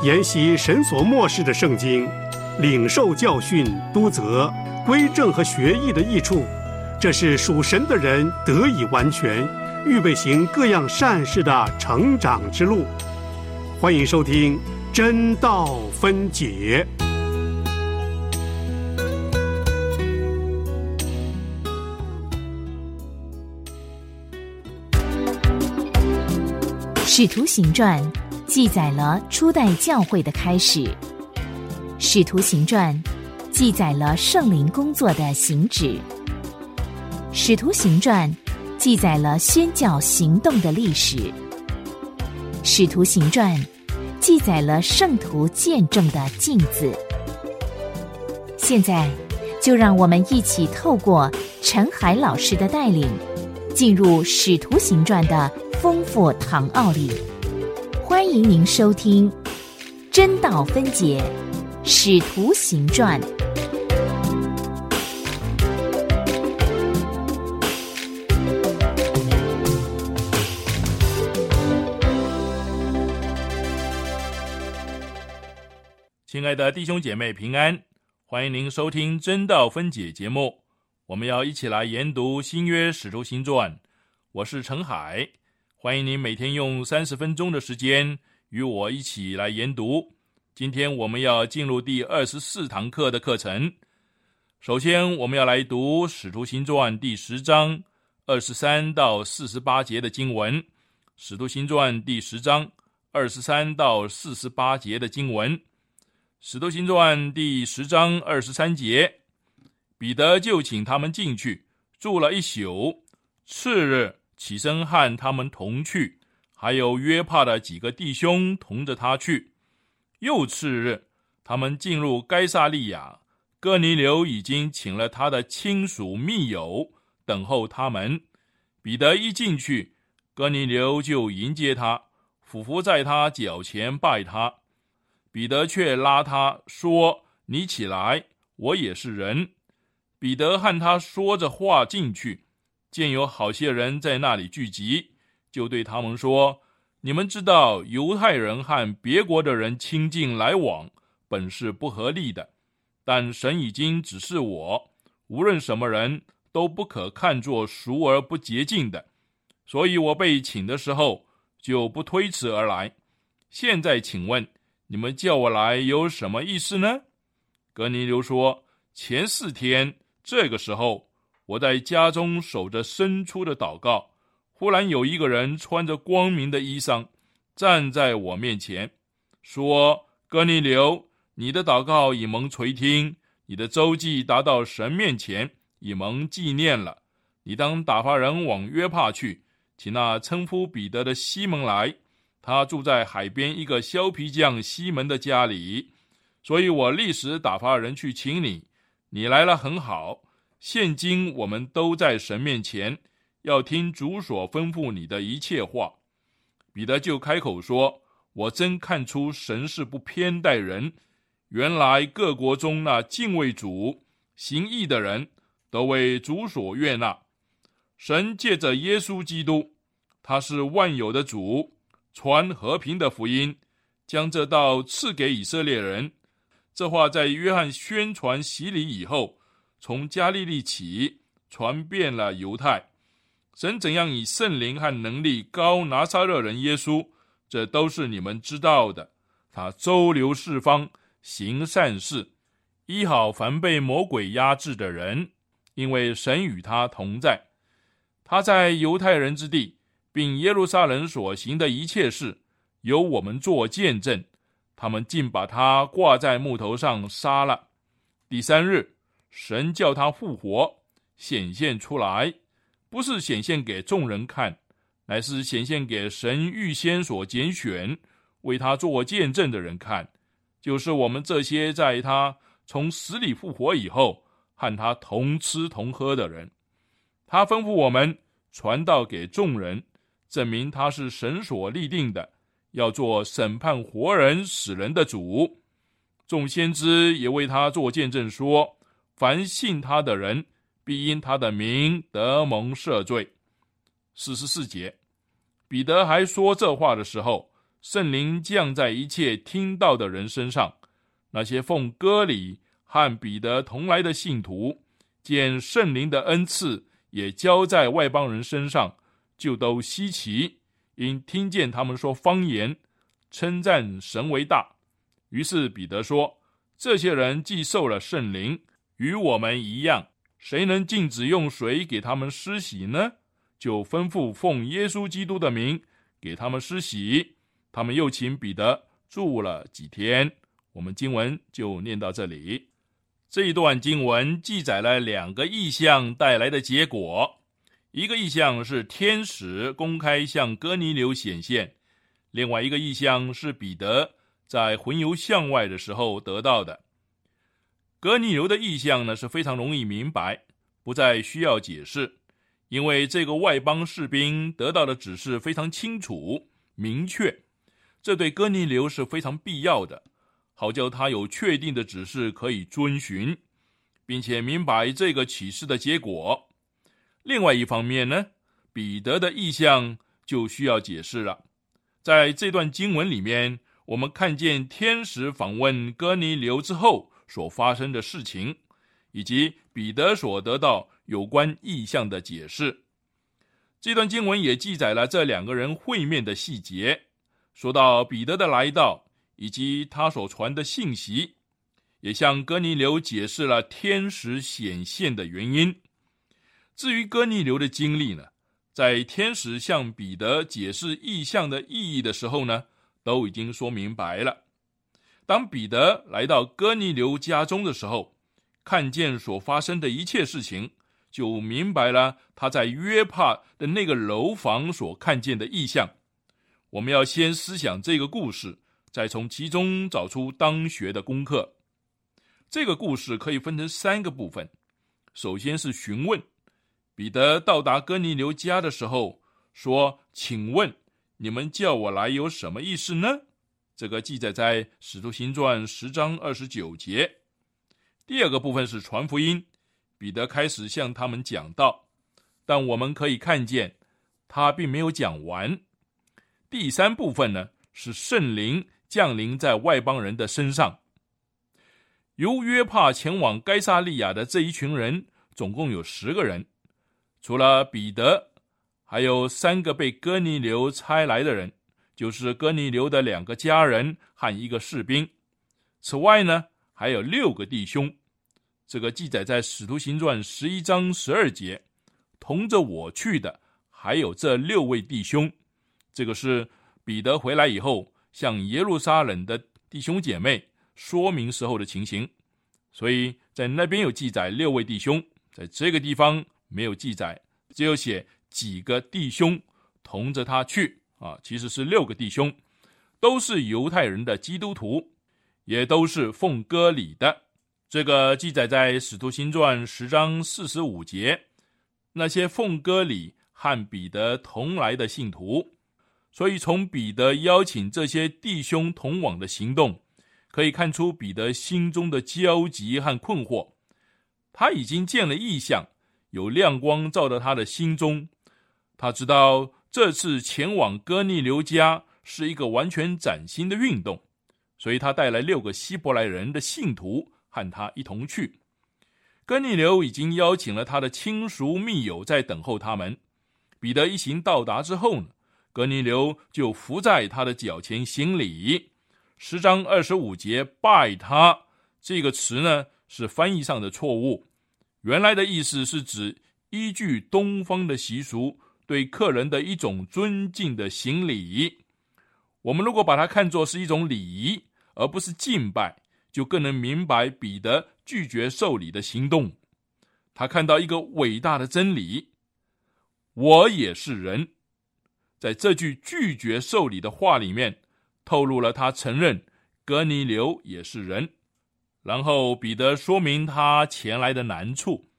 研习神所漠视的圣经，领受教训、督责、归正和学艺的益处，这是属神的人得以完全，预备行各样善事的成长之路。欢迎收听《真道分解》。《使徒行传》记载了初代教会的开始，《使徒行传》记载了圣灵工作的行止，《使徒行传》记载了宣教行动的历史，《使徒行传》记载了圣徒见证的镜子。现在，就让我们一起透过陈海老师的带领，进入《使徒行传》的。丰富唐奥里，欢迎您收听《真道分解使徒行传》。亲爱的弟兄姐妹平安，欢迎您收听《真道分解》节目。我们要一起来研读新约使徒行传。我是陈海。欢迎您每天用三十分钟的时间与我一起来研读。今天我们要进入第二十四堂课的课程。首先，我们要来读《使徒行传》第十章二十三到四十八节的经文。《使徒行传》第十章二十三到四十八节的经文，《使徒行传》第十章二十三节，彼得就请他们进去住了一宿，次日。起身和他们同去，还有约帕的几个弟兄同着他去。又次日，他们进入该萨利亚，哥尼流已经请了他的亲属密友等候他们。彼得一进去，哥尼流就迎接他，俯伏在他脚前拜他。彼得却拉他说：“你起来，我也是人。”彼得和他说着话进去。见有好些人在那里聚集，就对他们说：“你们知道，犹太人和别国的人亲近来往，本是不合理的。但神已经指示我，无论什么人都不可看作熟而不洁净的。所以我被请的时候，就不推辞而来。现在请问，你们叫我来有什么意思呢？”格尼流说：“前四天这个时候。”我在家中守着伸出的祷告，忽然有一个人穿着光明的衣裳，站在我面前，说：“哥尼流，你的祷告已蒙垂听，你的周记达到神面前，已蒙纪念了。你当打发人往约帕去，请那称呼彼得的西门来，他住在海边一个削皮匠西门的家里。所以我立时打发人去请你，你来了很好。”现今我们都在神面前，要听主所吩咐你的一切话。彼得就开口说：“我真看出神是不偏待人。原来各国中那敬畏主、行义的人都为主所悦纳。神借着耶稣基督，他是万有的主，传和平的福音，将这道赐给以色列人。这话在约翰宣传洗礼以后。”从加利利起，传遍了犹太。神怎样以圣灵和能力高拿撒勒人耶稣，这都是你们知道的。他周流四方，行善事，医好凡被魔鬼压制的人，因为神与他同在。他在犹太人之地，并耶路撒冷所行的一切事，由我们做见证。他们竟把他挂在木头上杀了。第三日。神叫他复活，显现出来，不是显现给众人看，乃是显现给神预先所拣选、为他做见证的人看，就是我们这些在他从死里复活以后和他同吃同喝的人。他吩咐我们传道给众人，证明他是神所立定的，要做审判活人死人的主。众先知也为他做见证说。凡信他的人，必因他的名得蒙赦罪。四十四节，彼得还说这话的时候，圣灵降在一切听到的人身上。那些奉割礼和彼得同来的信徒，见圣灵的恩赐也交在外邦人身上，就都稀奇，因听见他们说方言，称赞神为大。于是彼得说：“这些人既受了圣灵，与我们一样，谁能禁止用水给他们施洗呢？”就吩咐奉耶稣基督的名给他们施洗。他们又请彼得住了几天。我们经文就念到这里。这一段经文记载了两个意象带来的结果：一个意象是天使公开向哥尼流显现；另外一个意象是彼得在魂游向外的时候得到的。哥尼流的意象呢是非常容易明白，不再需要解释，因为这个外邦士兵得到的指示非常清楚明确，这对哥尼流是非常必要的。好叫他有确定的指示可以遵循，并且明白这个启示的结果。另外一方面呢，彼得的意向就需要解释了。在这段经文里面，我们看见天使访问哥尼流之后所发生的事情，以及彼得所得到有关意象的解释。这段经文也记载了这两个人会面的细节，说到彼得的来到。以及他所传的信息，也向哥尼流解释了天使显现的原因。至于哥尼流的经历呢，在天使向彼得解释意象的意义的时候呢，都已经说明白了。当彼得来到哥尼流家中的时候，看见所发生的一切事情，就明白了他在约帕的那个楼房所看见的意象。我们要先思想这个故事。再从其中找出当学的功课。这个故事可以分成三个部分。首先是询问，彼得到达哥尼流家的时候说：“请问你们叫我来有什么意思呢？”这个记载在《使徒行传》十章二十九节。第二个部分是传福音，彼得开始向他们讲道，但我们可以看见他并没有讲完。第三部分呢是圣灵。降临在外邦人的身上。由约帕前往该萨利亚的这一群人，总共有十个人，除了彼得，还有三个被哥尼流差来的人，就是哥尼流的两个家人和一个士兵。此外呢，还有六个弟兄。这个记载在《使徒行传》十一章十二节。同着我去的还有这六位弟兄。这个是彼得回来以后。向耶路撒冷的弟兄姐妹说明时候的情形，所以在那边有记载六位弟兄，在这个地方没有记载，只有写几个弟兄同着他去啊，其实是六个弟兄，都是犹太人的基督徒，也都是奉割礼的。这个记载在《使徒行传》十章四十五节，那些奉割礼和彼得同来的信徒。所以，从彼得邀请这些弟兄同往的行动，可以看出彼得心中的焦急和困惑。他已经见了异象，有亮光照到他的心中。他知道这次前往哥尼流家是一个完全崭新的运动，所以他带来六个希伯来人的信徒和他一同去。哥尼流已经邀请了他的亲属密友在等候他们。彼得一行到达之后呢？哥尼流就伏在他的脚前行礼，十章二十五节拜他这个词呢是翻译上的错误，原来的意思是指依据东方的习俗对客人的一种尊敬的行礼。我们如果把它看作是一种礼仪，而不是敬拜，就更能明白彼得拒绝受礼的行动。他看到一个伟大的真理：我也是人。在这句拒绝受礼的话里面，透露了他承认格尼流也是人。然后彼得说明他前来的难处，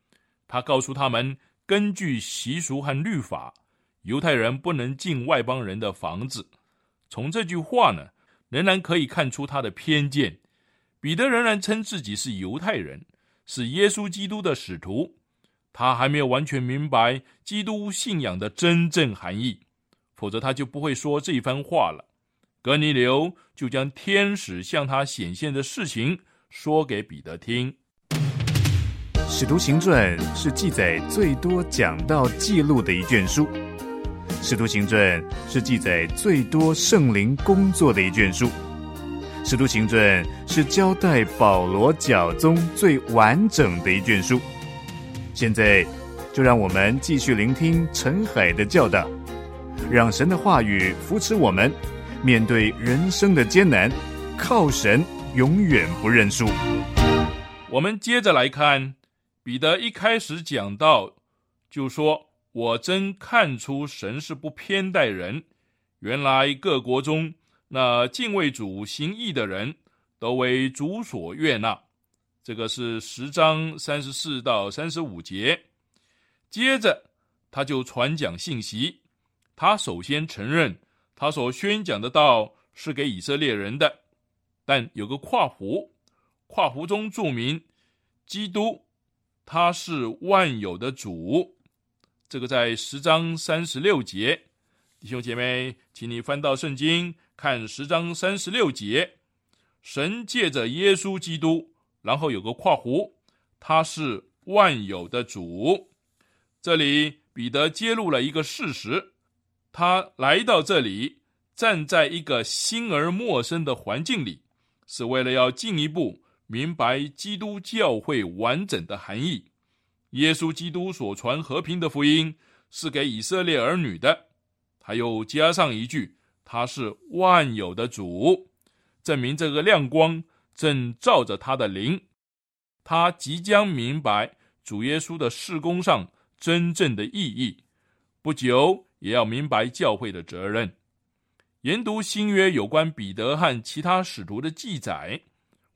他告诉他们，根据习俗和律法，犹太人不能进外邦人的房子。从这句话呢，仍然可以看出他的偏见。彼得仍然称自己是犹太人，是耶稣基督的使徒，他还没有完全明白基督信仰的真正含义。否则他就不会说这一番话了。格尼流就将天使向他显现的事情说给彼得听。《使徒行传》是记载最多讲到记录的一卷书，《使徒行传》是记载最多圣灵工作的一卷书，《使徒行传》是交代保罗教宗最完整的一卷书。现在，就让我们继续聆听陈海的教导，让神的话语扶持我们。面对人生的艰难，靠神永远不认输。我们接着来看，彼得一开始讲到，就说：“我真看出神是不偏待人。原来各国中那敬畏主行义的人都为主所悦纳。”这个是十章三十四到三十五节。接着他就传讲信息，他首先承认。他所宣讲的道是给以色列人的，但有个跨弧，跨弧中注明基督，他是万有的主。这个在十章三十六节，弟兄姐妹，请你翻到圣经看十章三十六节，神借着耶稣基督，然后有个跨弧，他是万有的主。这里彼得揭露了一个事实。他来到这里，站在一个新而陌生的环境里，是为了要进一步明白基督教会完整的含义。耶稣基督所传和平的福音是给以色列儿女的。他又加上一句：“他是万有的主”，证明这个亮光正照着他的灵。他即将明白主耶稣的事工上真正的意义。不久。也要明白教会的责任。研读新约有关彼得和其他使徒的记载，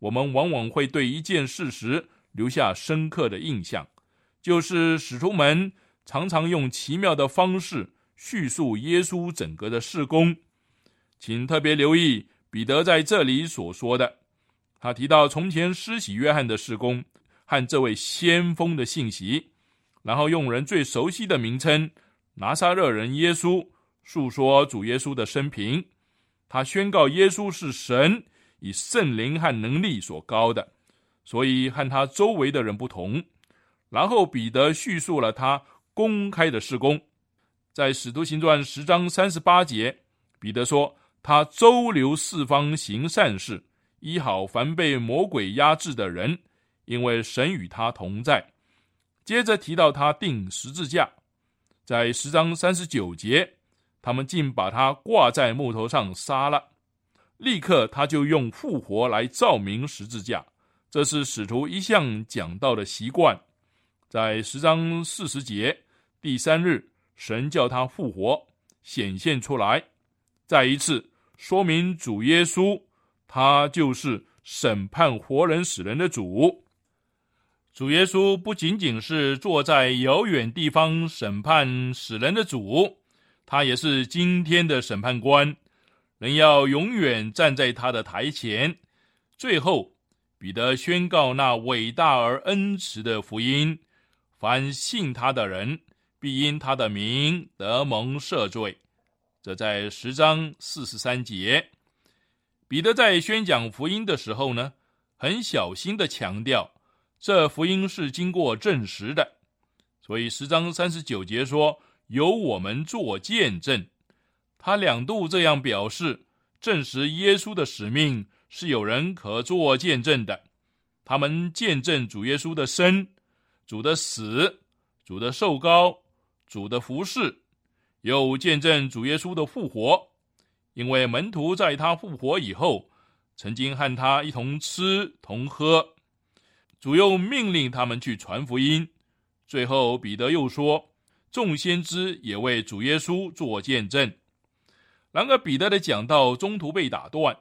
我们往往会对一件事实留下深刻的印象，就是使徒们常常用奇妙的方式叙述耶稣整个的事工。请特别留意彼得在这里所说的，他提到从前施洗约翰的事工和这位先锋的信息，然后用人最熟悉的名称。拿撒勒人耶稣述说主耶稣的生平，他宣告耶稣是神以圣灵和能力所高的，所以和他周围的人不同。然后彼得叙述了他公开的事工，在使徒行传十章三十八节，彼得说他周流四方行善事，医好凡被魔鬼压制的人，因为神与他同在。接着提到他钉十字架。在十章三十九节，他们竟把他挂在木头上杀了。立刻，他就用复活来照明十字架，这是使徒一向讲到的习惯。在十章四十节，第三日，神叫他复活，显现出来，再一次说明主耶稣，他就是审判活人死人的主。主耶稣不仅仅是坐在遥远地方审判死人的主，他也是今天的审判官，人要永远站在他的台前。最后，彼得宣告那伟大而恩慈的福音：凡信他的人，必因他的名得蒙赦罪。这在十章四十三节。彼得在宣讲福音的时候呢，很小心的强调。这福音是经过证实的，所以十章三十九节说：“由我们做见证。”他两度这样表示，证实耶稣的使命是有人可做见证的。他们见证主耶稣的生、主的死、主的受膏、主的服侍，又见证主耶稣的复活。因为门徒在他复活以后，曾经和他一同吃同喝。主又命令他们去传福音。最后，彼得又说：“众先知也为主耶稣做见证。”然而，彼得的讲道中途被打断，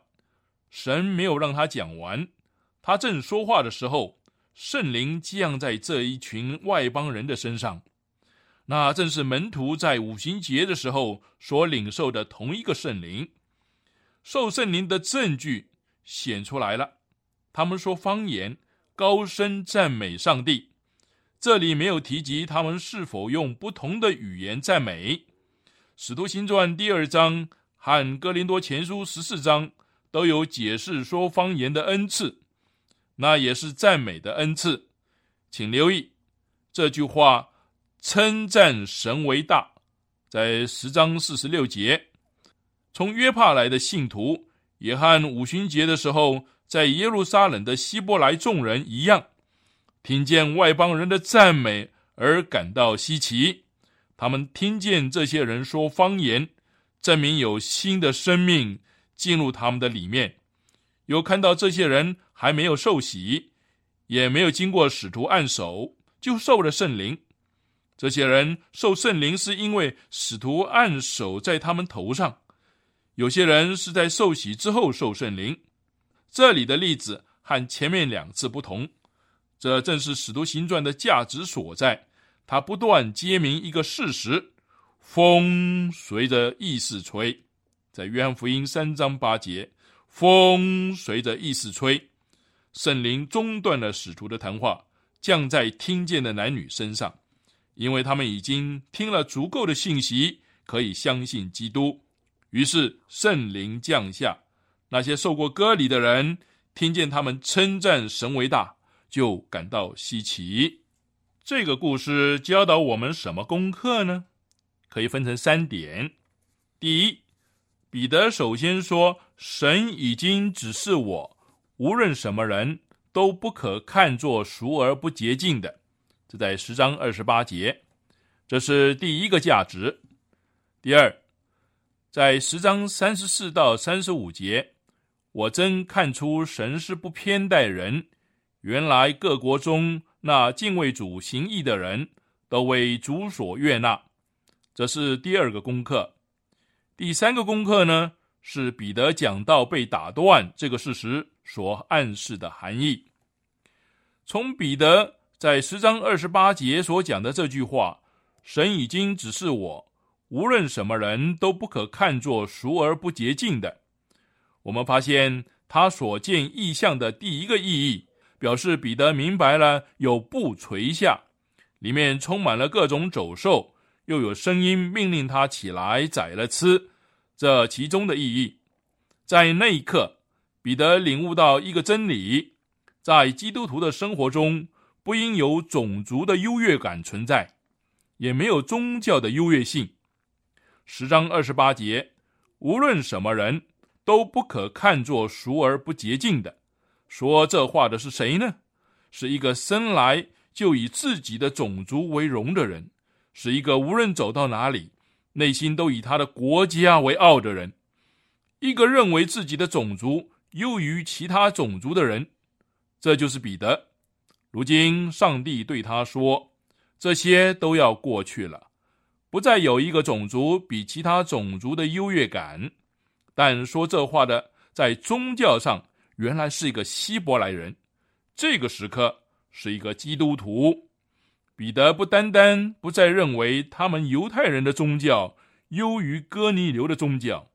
神没有让他讲完。他正说话的时候，圣灵降在这一群外邦人的身上，那正是门徒在五旬节的时候所领受的同一个圣灵。受圣灵的证据显出来了，他们说方言。高声赞美上帝，这里没有提及他们是否用不同的语言赞美。使徒行传第二章和哥林多前书十四章都有解释说方言的恩赐，那也是赞美的恩赐。请留意这句话：“称赞神为大。”在十章四十六节，从约帕来的信徒也和五旬节的时候在耶路撒冷的希伯来众人一样，听见外邦人的赞美而感到稀奇。他们听见这些人说方言，证明有新的生命进入他们的里面；又看到这些人还没有受洗，也没有经过使徒按手，就受了圣灵。这些人受圣灵，是因为使徒按手在他们头上；有些人是在受洗之后受圣灵。这里的例子和前面两次不同，这正是使徒行传的价值所在。他不断揭明一个事实：风随着意思吹。在约翰福音三章八节，风随着意思吹，圣灵中断了使徒的谈话，降在听见的男女身上。因为他们已经听了足够的信息，可以相信基督，于是圣灵降下。那些受过割礼的人听见他们称赞神为大，就感到稀奇。这个故事教导我们什么功课呢？可以分成三点。第一，彼得首先说：“神已经指示我，无论什么人都不可看作熟而不洁净的。”这在十章二十八节，这是第一个价值。第二，在十章三十四到三十五节，我真看出神是不偏待人。原来各国中那敬畏主行义的人都为主所悦纳，这是第二个功课。第三个功课呢，是彼得讲到被打断这个事实所暗示的含义。从彼得。在十章二十八节所讲的这句话，神已经指示我，无论什么人都不可看作熟而不洁净的。我们发现他所见异象的第一个意义，表示彼得明白了有布垂下，里面充满了各种走兽，又有声音命令他起来宰了吃。这其中的意义，在那一刻，彼得领悟到一个真理：在基督徒的生活中。不应有种族的优越感存在，也没有宗教的优越性。十章二十八节，无论什么人都不可看作熟而不洁净的。说这话的是谁呢？是一个生来就以自己的种族为荣的人，是一个无论走到哪里，内心都以他的国家为傲的人，一个认为自己的种族优于其他种族的人。这就是彼得。如今，上帝对他说：“这些都要过去了，不再有一个种族比其他种族的优越感。”但说这话的，在宗教上原来是一个希伯来人，这个时刻是一个基督徒。彼得不单单不再认为他们犹太人的宗教优于哥尼流的宗教，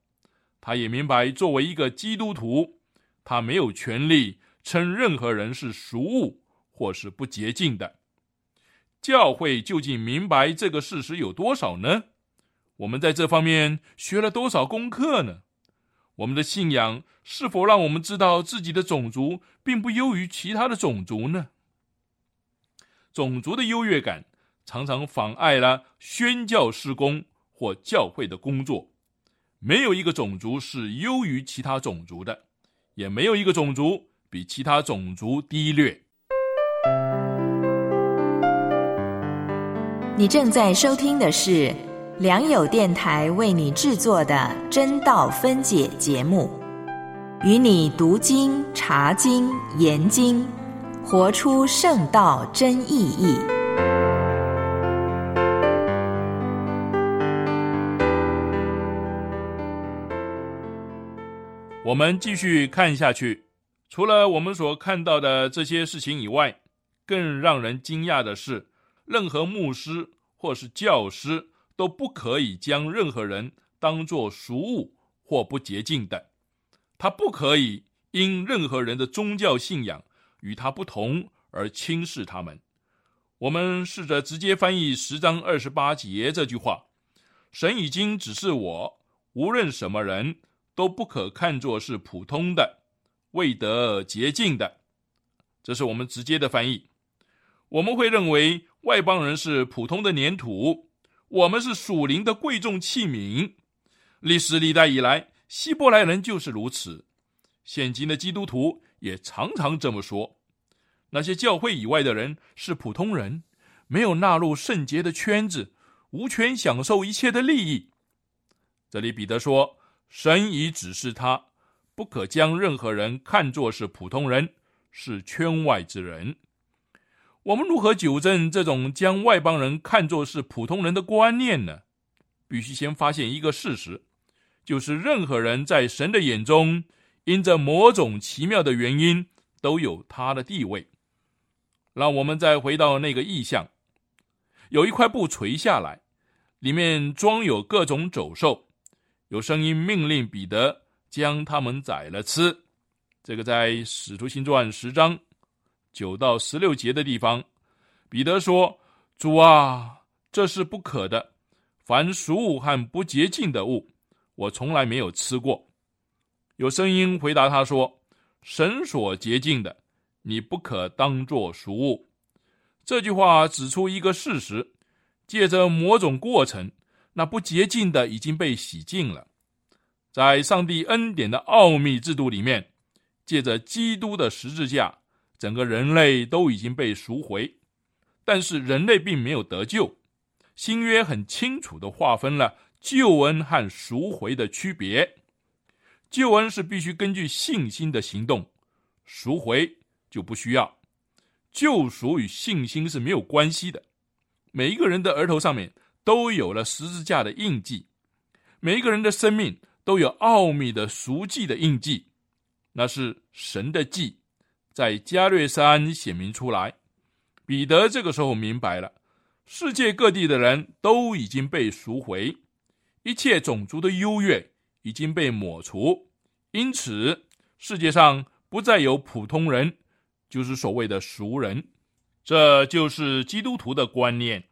他也明白，作为一个基督徒，他没有权利称任何人是俗物。或是不洁净的教会究竟明白这个事实有多少呢？我们在这方面学了多少功课呢？我们的信仰是否让我们知道自己的种族并不优于其他的种族呢？种族的优越感常常妨碍了宣教施工或教会的工作。没有一个种族是优于其他种族的，也没有一个种族比其他种族低劣。你正在收听的是良友电台为你制作的真道分解节目，与你读经、查经、研经，活出圣道真意义。我们继续看下去，除了我们所看到的这些事情以外，更让人惊讶的是。任何牧师或是教师都不可以将任何人当作俗物或不洁净的。他不可以因任何人的宗教信仰与他不同而轻视他们。我们试着直接翻译十章二十八节这句话：“神已经指示我，无论什么人都不可看作是普通的、未得洁净的。这是我们直接的翻译。我们会认为外邦人是普通的粘土，我们是属灵的贵重器皿。历史历代以来，希伯来人就是如此，现今的基督徒也常常这么说。那些教会以外的人是普通人，没有纳入圣洁的圈子，无权享受一切的利益。这里彼得说：“神已指示他，不可将任何人看作是普通人，是圈外之人。”我们如何纠正这种将外邦人看作是普通人的观念呢？必须先发现一个事实，就是任何人在神的眼中，因着某种奇妙的原因，都有他的地位。让我们再回到那个意象，有一块布垂下来，里面装有各种走兽，有声音命令彼得将它们宰了吃。这个在使徒行传十章。九到十六节的地方，彼得说：“主啊，这是不可的。凡俗物和不洁净的物，我从来没有吃过。”有声音回答他说：“神所洁净的，你不可当作俗物。”这句话指出一个事实：借着某种过程，那不洁净的已经被洗净了。在上帝恩典的奥秘制度里面，借着基督的十字架。整个人类都已经被赎回，但是人类并没有得救。新约很清楚的划分了救恩和赎回的区别。救恩是必须根据信心的行动，赎回就不需要。救赎与信心是没有关系的。每一个人的额头上面都有了十字架的印记，每一个人的生命都有奥秘的赎祭的印记，那是神的记。在加略山显明出来，彼得这个时候明白了，世界各地的人都已经被赎回，一切种族的优越已经被抹除，因此世界上不再有普通人，就是所谓的俗人，这就是基督徒的观念。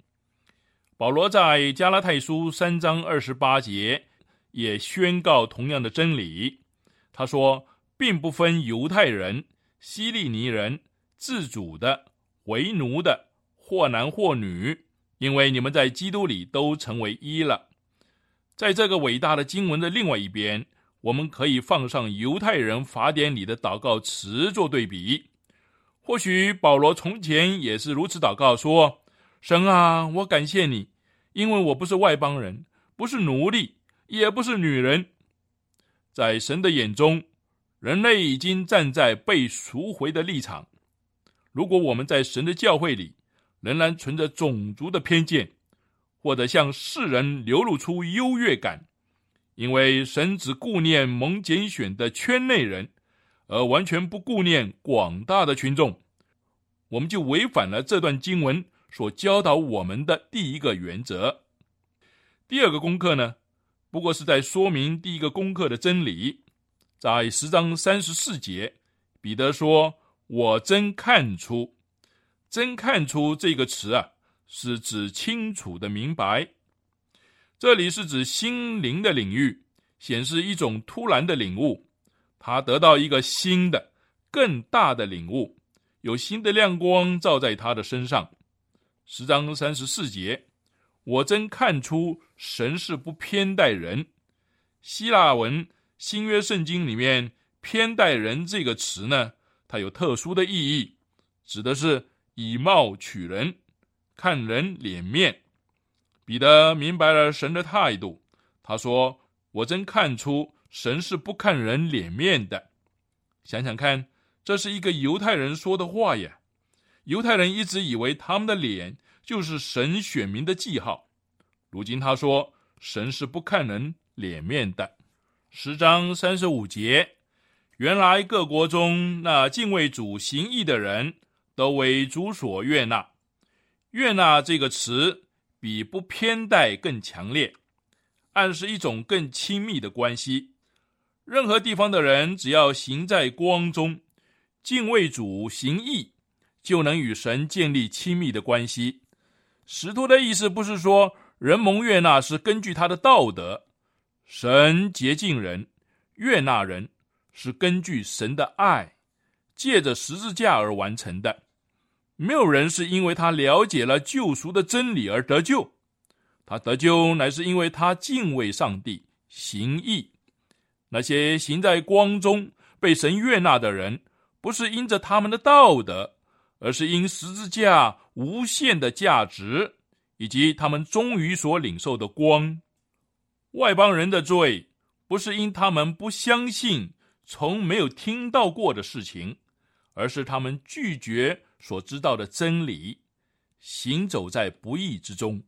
保罗在加拉太书三章二十八节也宣告同样的真理，他说，并不分犹太人。希利尼人自主的为奴的，或男或女，因为你们在基督里都成为一了。在这个伟大的经文的另外一边，我们可以放上犹太人法典里的祷告词做对比。或许保罗从前也是如此祷告说：“神啊，我感谢你，因为我不是外邦人，不是奴隶，也不是女人，在神的眼中。”人类已经站在被赎回的立场。如果我们在神的教会里仍然存着种族的偏见，或者向世人流露出优越感，因为神只顾念蒙拣选的圈内人，而完全不顾念广大的群众，我们就违反了这段经文所教导我们的第一个原则。第二个功课呢，不过是在说明第一个功课的真理。在十章三十四节，彼得说：“我真看出，真看出这个词啊，是指清楚的明白。这里是指心灵的领域，显示一种突然的领悟。他得到一个新的、更大的领悟，有新的亮光照在他的身上。十章三十四节，我真看出神是不偏待人。希腊文。”新约圣经里面“偏待人”这个词呢，它有特殊的意义，指的是以貌取人，看人脸面。彼得明白了神的态度，他说：“我真看出神是不看人脸面的。”想想看，这是一个犹太人说的话呀。犹太人一直以为他们的脸就是神选民的记号，如今他说神是不看人脸面的。十章三十五节，原来各国中那敬畏主行义的人都为主所悦纳。悦纳这个词比不偏待更强烈，暗示一种更亲密的关系。任何地方的人只要行在光中，敬畏主行义，就能与神建立亲密的关系。使徒的意思不是说人蒙悦纳是根据他的道德。神洁净人、悦纳人，是根据神的爱，借着十字架而完成的。没有人是因为他了解了救赎的真理而得救，他得救乃是因为他敬畏上帝、行义。那些行在光中、被神悦纳的人，不是因着他们的道德，而是因十字架无限的价值，以及他们终于所领受的光。外邦人的罪，不是因他们不相信、从没有听到过的事情，而是他们拒绝。所知道的真理，行走在不义之中。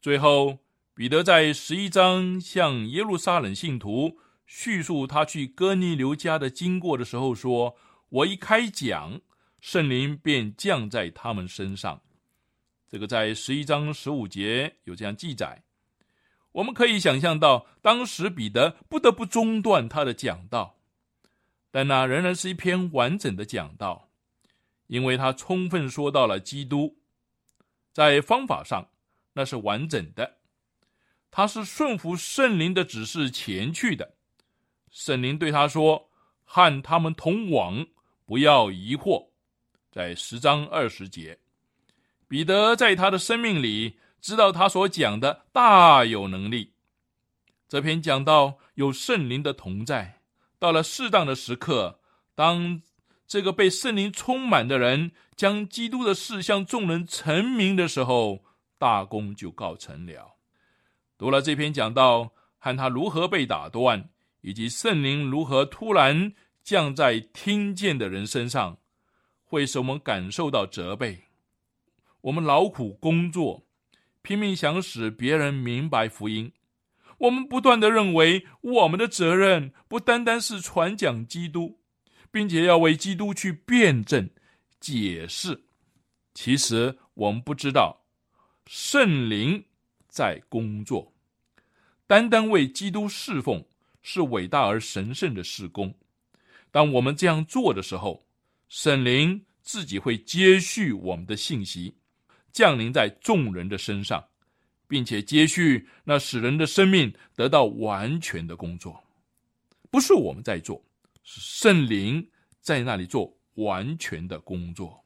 最后，彼得在十一章向耶路撒冷信徒叙述他去哥尼流家的经过的时候，说：“我一开讲，圣灵便降在他们身上。”这个在十一章十五节有这样记载。我们可以想象到，当时彼得不得不中断他的讲道，但那仍然是一篇完整的讲道。因为他充分说到了基督，在方法上那是完整的，他是顺服圣灵的指示前去的。圣灵对他说：“和他们同往，不要疑惑。”在十章二十节，彼得在他的生命里知道他所讲的大有能力。这篇讲到有圣灵的同在，到了适当的时刻，当。这个被圣灵充满的人，将基督的事向众人陈明的时候，大功就告成了。读了这篇讲道，和他如何被打断，以及圣灵如何突然降在听见的人身上，会使我们感受到责备。我们劳苦工作，拼命想使别人明白福音，我们不断的认为我们的责任不单单是传讲基督。并且要为基督去辩证、解释。其实我们不知道，圣灵在工作，单单为基督侍奉是伟大而神圣的事工。当我们这样做的时候，圣灵自己会接续我们的信息，降临在众人的身上，并且接续那使人的生命得到完全的工作，不是我们在做。圣灵在那里做完全的工作。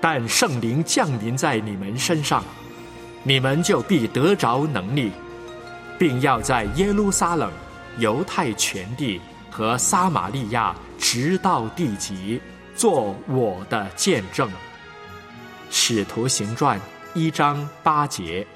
但圣灵降临在你们身上，你们就必得着能力，并要在耶路撒冷、犹太全地和撒玛利亚。直到地极，做我的见证。使徒行传一章八节。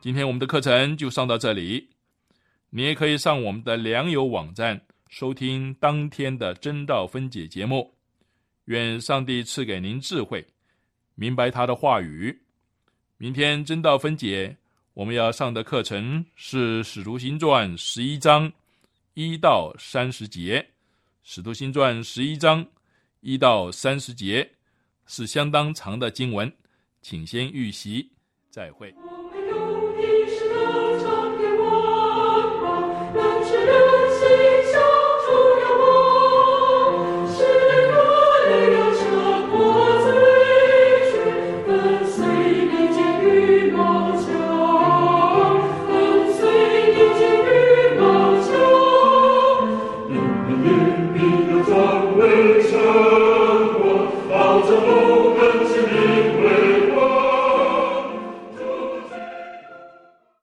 今天我们的课程就上到这里，你也可以上我们的良友网站收听当天的真道分解节目。愿上帝赐给您智慧，明白他的话语。明天真道分解，我们要上的课程是《使徒行传》十一章一到三十节，《使徒行传》十一章一到三十节是相当长的经文，请先预习。再会。